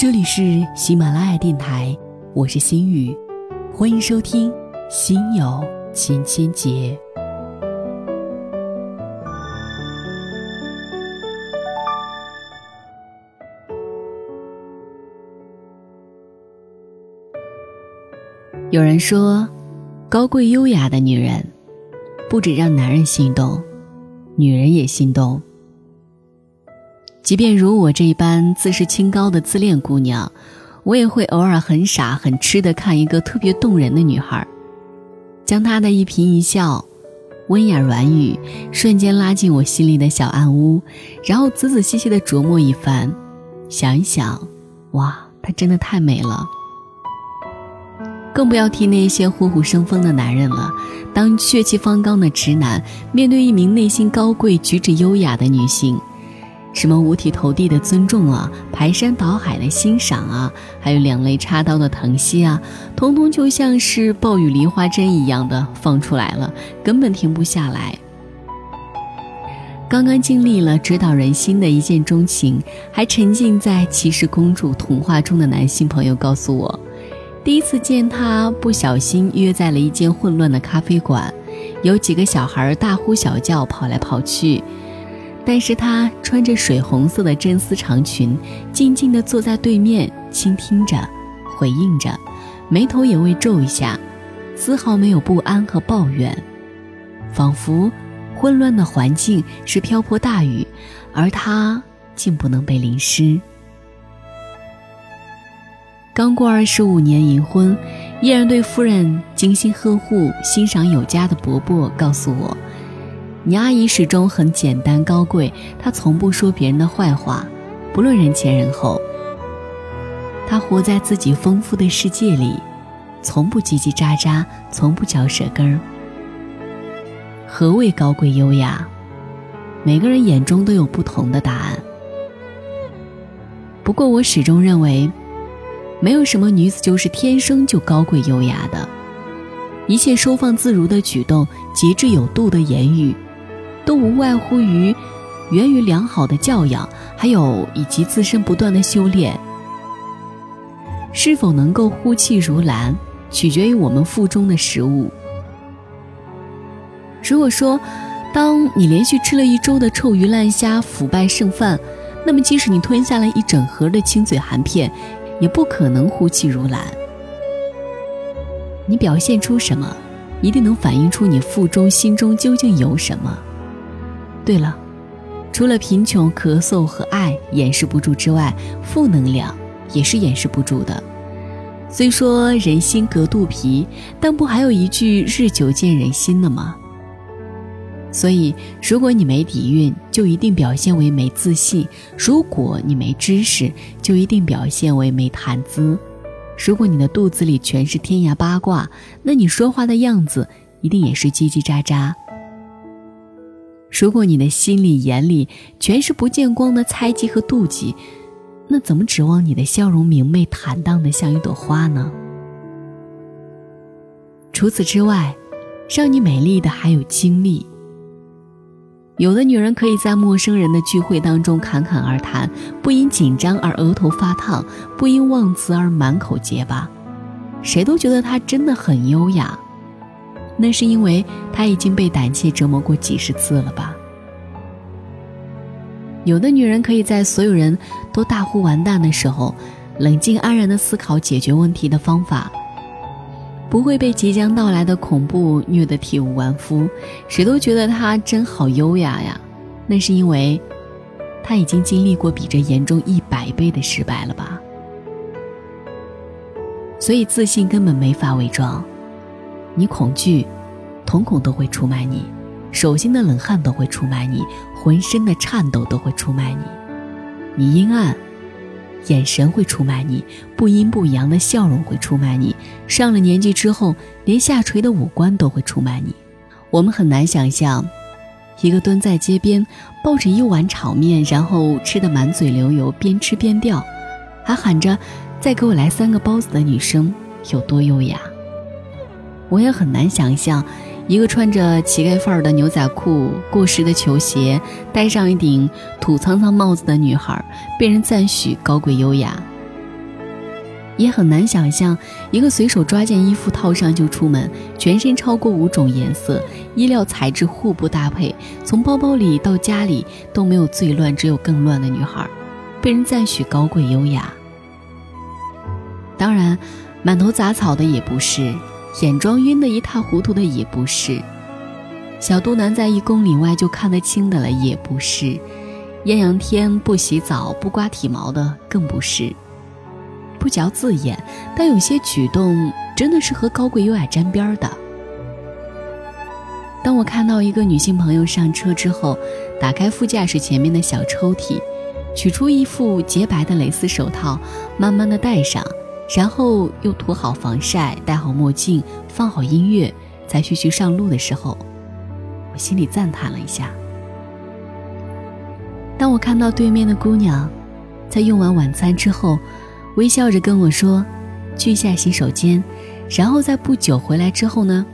这里是喜马拉雅电台，我是心雨，欢迎收听《心有千千结》。有人说，高贵优雅的女人，不止让男人心动，女人也心动。即便如我这一般自视清高的自恋姑娘，我也会偶尔很傻很痴的看一个特别动人的女孩，将她的一颦一笑、温雅软语，瞬间拉进我心里的小暗屋，然后仔仔细细的琢磨一番，想一想，哇，她真的太美了。更不要提那些虎虎生风的男人了。当血气方刚的直男面对一名内心高贵、举止优雅的女性，什么五体投地的尊重啊，排山倒海的欣赏啊，还有两肋插刀的疼惜啊，通通就像是暴雨梨花针一样的放出来了，根本停不下来。刚刚经历了指导人心的一见钟情，还沉浸在骑士公主童话中的男性朋友告诉我，第一次见他，不小心约在了一间混乱的咖啡馆，有几个小孩大呼小叫，跑来跑去。但是她穿着水红色的真丝长裙，静静地坐在对面，倾听着，回应着，眉头也未皱一下，丝毫没有不安和抱怨，仿佛混乱的环境是瓢泼大雨，而她竟不能被淋湿。刚过二十五年银婚，依然对夫人精心呵护、欣赏有加的伯伯告诉我。你阿姨始终很简单高贵，她从不说别人的坏话，不论人前人后。她活在自己丰富的世界里，从不叽叽喳喳，从不嚼舌根儿。何谓高贵优雅？每个人眼中都有不同的答案。不过我始终认为，没有什么女子就是天生就高贵优雅的，一切收放自如的举动，节制有度的言语。都无外乎于源于良好的教养，还有以及自身不断的修炼。是否能够呼气如兰，取决于我们腹中的食物。如果说，当你连续吃了一周的臭鱼烂虾、腐败剩饭，那么即使你吞下了一整盒的清嘴含片，也不可能呼气如兰。你表现出什么，一定能反映出你腹中、心中究竟有什么。对了，除了贫穷、咳嗽和爱掩饰不住之外，负能量也是掩饰不住的。虽说人心隔肚皮，但不还有一句“日久见人心”的吗？所以，如果你没底蕴，就一定表现为没自信；如果你没知识，就一定表现为没谈资；如果你的肚子里全是天涯八卦，那你说话的样子一定也是叽叽喳喳。如果你的心里、眼里全是不见光的猜忌和妒忌，那怎么指望你的笑容明媚坦荡的像一朵花呢？除此之外，让你美丽的还有经历。有的女人可以在陌生人的聚会当中侃侃而谈，不因紧张而额头发烫，不因忘词而满口结巴，谁都觉得她真的很优雅。那是因为她已经被胆怯折磨过几十次了吧？有的女人可以在所有人都大呼完蛋的时候，冷静安然的思考解决问题的方法，不会被即将到来的恐怖虐得体无完肤，谁都觉得她真好优雅呀。那是因为她已经经历过比这严重一百倍的失败了吧？所以自信根本没法伪装。你恐惧，瞳孔都会出卖你；手心的冷汗都会出卖你；浑身的颤抖都会出卖你。你阴暗，眼神会出卖你；不阴不阳的笑容会出卖你。上了年纪之后，连下垂的五官都会出卖你。我们很难想象，一个蹲在街边，抱着一碗炒面，然后吃得满嘴流油，边吃边掉，还喊着“再给我来三个包子”的女生有多优雅。我也很难想象，一个穿着乞丐范儿的牛仔裤、过时的球鞋、戴上一顶土苍苍帽子的女孩，被人赞许高贵优雅。也很难想象一个随手抓件衣服套上就出门，全身超过五种颜色，衣料材质互不搭配，从包包里到家里都没有最乱，只有更乱的女孩，被人赞许高贵优雅。当然，满头杂草的也不是，眼妆晕得一塌糊涂的也不是，小肚腩在一公里外就看得清的了也不是，艳阳天不洗澡不刮体毛的更不是。不嚼字眼，但有些举动真的是和高贵优雅沾边的。当我看到一个女性朋友上车之后，打开副驾驶前面的小抽屉，取出一副洁白的蕾丝手套，慢慢的戴上，然后又涂好防晒，戴好墨镜，放好音乐，才徐徐上路的时候，我心里赞叹了一下。当我看到对面的姑娘，在用完晚餐之后。微笑着跟我说：“去下洗手间。”然后在不久回来之后呢，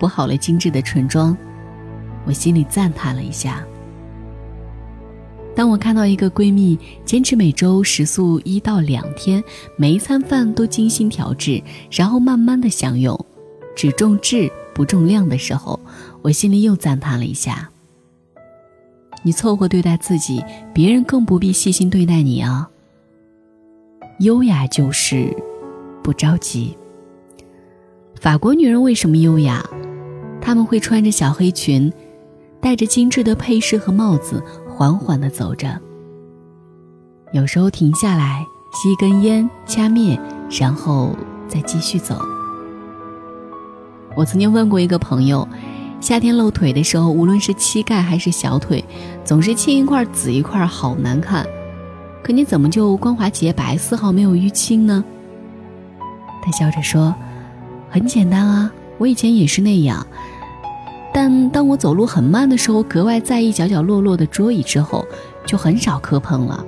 补好了精致的唇妆。我心里赞叹了一下。当我看到一个闺蜜坚持每周食宿一到两天，每一餐饭都精心调制，然后慢慢的享用，只重质不重量的时候，我心里又赞叹了一下。你凑合对待自己，别人更不必细心对待你啊。优雅就是不着急。法国女人为什么优雅？她们会穿着小黑裙，戴着精致的配饰和帽子，缓缓地走着。有时候停下来吸一根烟，掐灭，然后再继续走。我曾经问过一个朋友，夏天露腿的时候，无论是膝盖还是小腿，总是青一块紫一块，好难看。可你怎么就光滑洁白，丝毫没有淤青呢？他笑着说：“很简单啊，我以前也是那样。但当我走路很慢的时候，格外在意角角落落的桌椅之后，就很少磕碰了。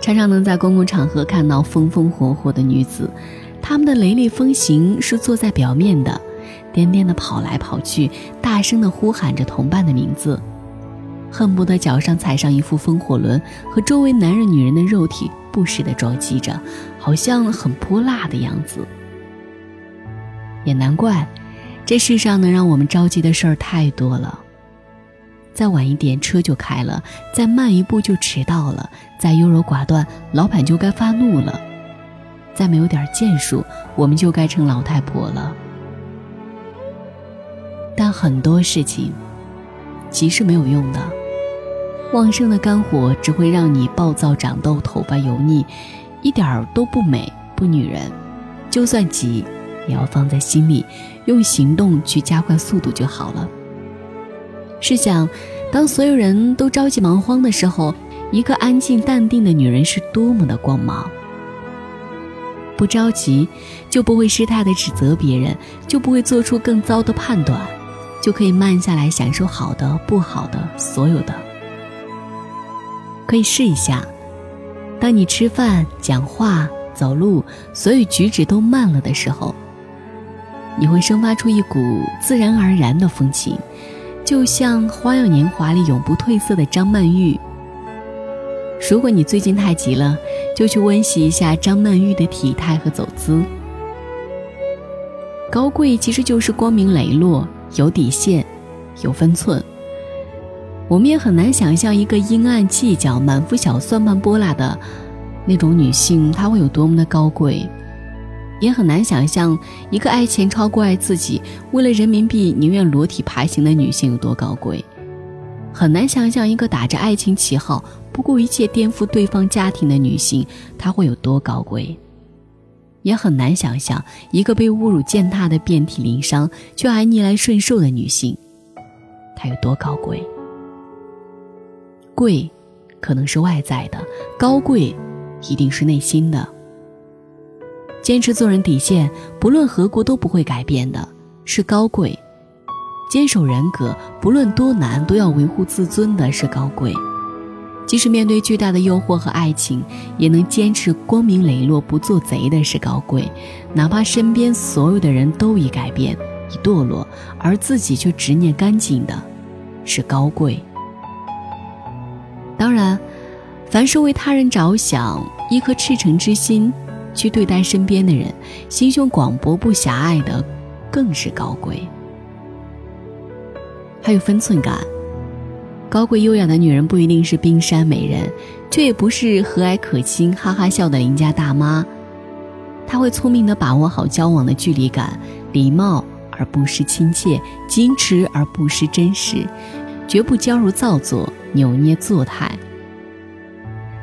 常常能在公共场合看到风风火火的女子，她们的雷厉风行是坐在表面的，颠颠的跑来跑去，大声的呼喊着同伴的名字。”恨不得脚上踩上一副风火轮，和周围男人、女人的肉体不时的撞击着，好像很泼辣的样子。也难怪，这世上能让我们着急的事儿太多了。再晚一点车就开了，再慢一步就迟到了，再优柔寡断，老板就该发怒了；再没有点建树，我们就该成老太婆了。但很多事情，急是没有用的。旺盛的肝火只会让你暴躁、长痘、头发油腻，一点儿都不美不女人。就算急，也要放在心里，用行动去加快速度就好了。试想，当所有人都着急忙慌的时候，一个安静淡定的女人是多么的光芒。不着急，就不会失态的指责别人，就不会做出更糟的判断，就可以慢下来享受好的、不好的，所有的。可以试一下，当你吃饭、讲话、走路，所有举止都慢了的时候，你会生发出一股自然而然的风情，就像《花样年华》里永不褪色的张曼玉。如果你最近太急了，就去温习一下张曼玉的体态和走姿。高贵其实就是光明磊落，有底线，有分寸。我们也很难想象一个阴暗、计较、满腹小算盘、拨拉的那种女性，她会有多么的高贵；也很难想象一个爱钱超过爱自己，为了人民币宁愿裸体爬行的女性有多高贵；很难想象一个打着爱情旗号，不顾一切颠覆对方家庭的女性，她会有多高贵；也很难想象一个被侮辱践踏的遍体鳞伤，却还逆来顺受的女性，她有多高贵。贵，可能是外在的；高贵，一定是内心的。坚持做人底线，不论何国都不会改变的，是高贵；坚守人格，不论多难都要维护自尊的，是高贵；即使面对巨大的诱惑和爱情，也能坚持光明磊落不做贼的，是高贵；哪怕身边所有的人都已改变、已堕落，而自己却执念干净的，是高贵。当然，凡是为他人着想，一颗赤诚之心去对待身边的人，心胸广博不狭隘的，更是高贵。还有分寸感。高贵优雅的女人不一定是冰山美人，却也不是和蔼可亲、哈哈笑的邻家大妈。她会聪明地把握好交往的距离感，礼貌而不失亲切，矜持而不失真实，绝不娇柔造作、扭捏作态。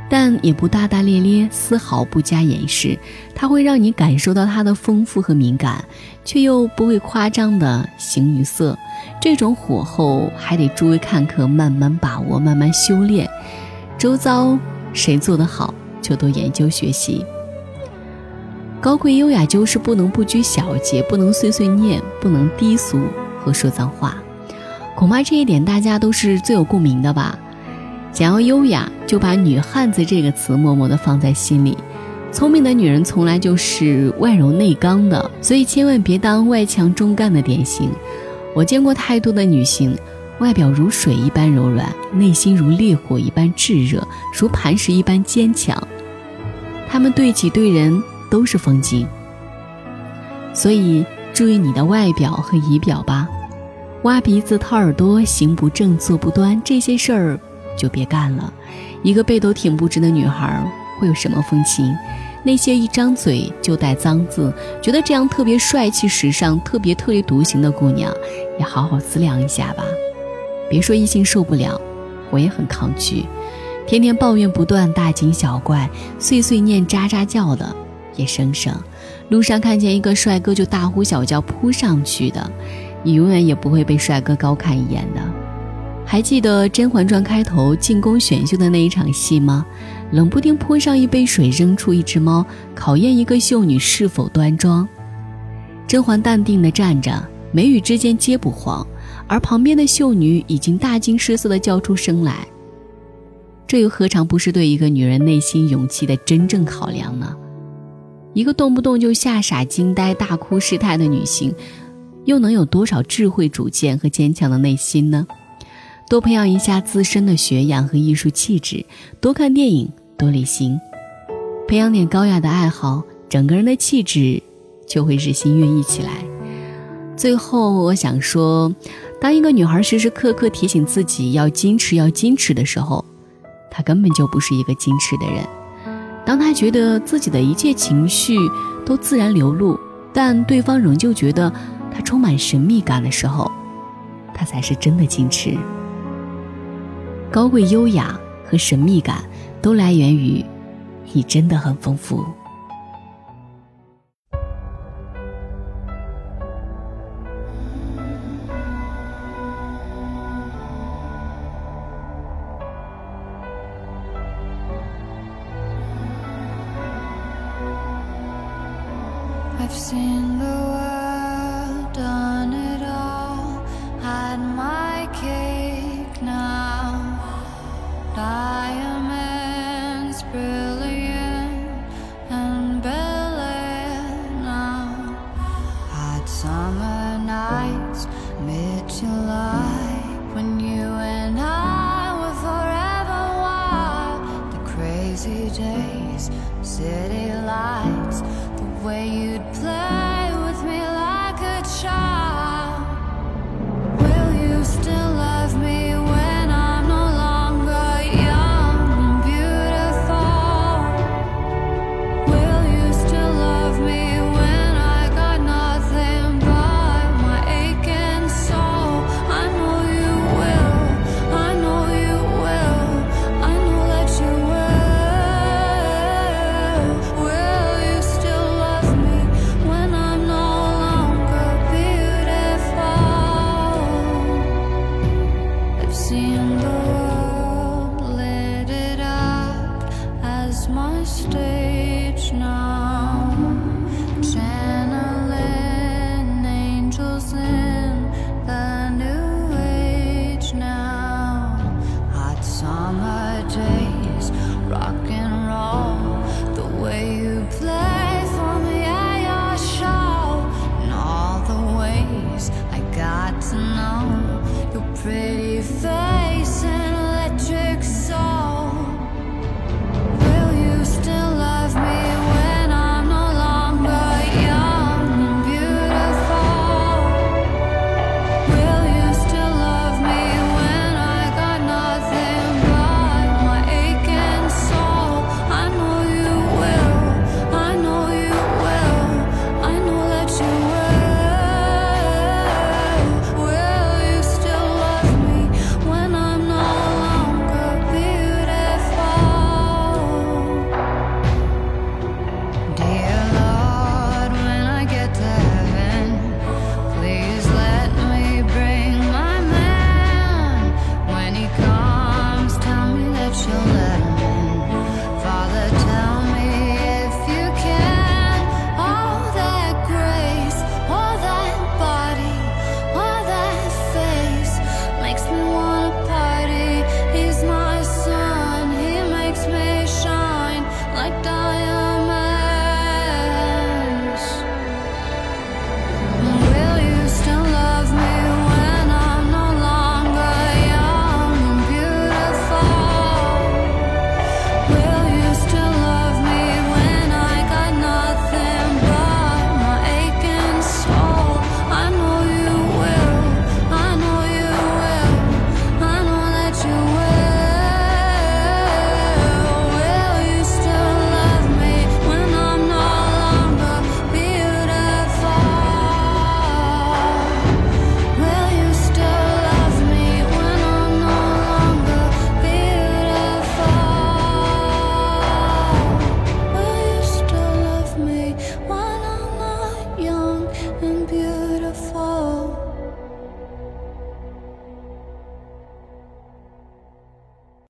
但也不大大咧咧，丝毫不加掩饰。它会让你感受到它的丰富和敏感，却又不会夸张的形于色。这种火候还得诸位看客慢慢把握，慢慢修炼。周遭谁做得好，就多研究学习。高贵优雅就是不能不拘小节，不能碎碎念，不能低俗和说脏话。恐怕这一点大家都是最有共鸣的吧。想要优雅，就把“女汉子”这个词默默地放在心里。聪明的女人从来就是外柔内刚的，所以千万别当外强中干的典型。我见过太多的女性，外表如水一般柔软，内心如烈火一般炙热，如磐石一般坚强。她们对己对人都是风景。所以注意你的外表和仪表吧，挖鼻子、掏耳朵、行不正、坐不端这些事儿。就别干了，一个背都挺不直的女孩会有什么风情？那些一张嘴就带脏字，觉得这样特别帅气、时尚、特别特立独行的姑娘，也好好思量一下吧。别说异性受不了，我也很抗拒。天天抱怨不断、大惊小怪、碎碎念、喳喳叫的也生生。路上看见一个帅哥就大呼小叫扑上去的，你永远也不会被帅哥高看一眼的。还记得《甄嬛传》开头进宫选秀的那一场戏吗？冷不丁泼上一杯水，扔出一只猫，考验一个秀女是否端庄。甄嬛淡定地站着，眉宇之间皆不慌，而旁边的秀女已经大惊失色地叫出声来。这又何尝不是对一个女人内心勇气的真正考量呢？一个动不动就吓傻、惊呆、大哭失态的女性，又能有多少智慧、主见和坚强的内心呢？多培养一下自身的学养和艺术气质，多看电影，多旅行，培养点高雅的爱好，整个人的气质就会日新月异起来。最后，我想说，当一个女孩时时刻刻提醒自己要矜持、要矜持的时候，她根本就不是一个矜持的人。当她觉得自己的一切情绪都自然流露，但对方仍旧觉得她充满神秘感的时候，她才是真的矜持。高贵、优雅和神秘感，都来源于你真的很丰富。I've seen the city lights the way you'd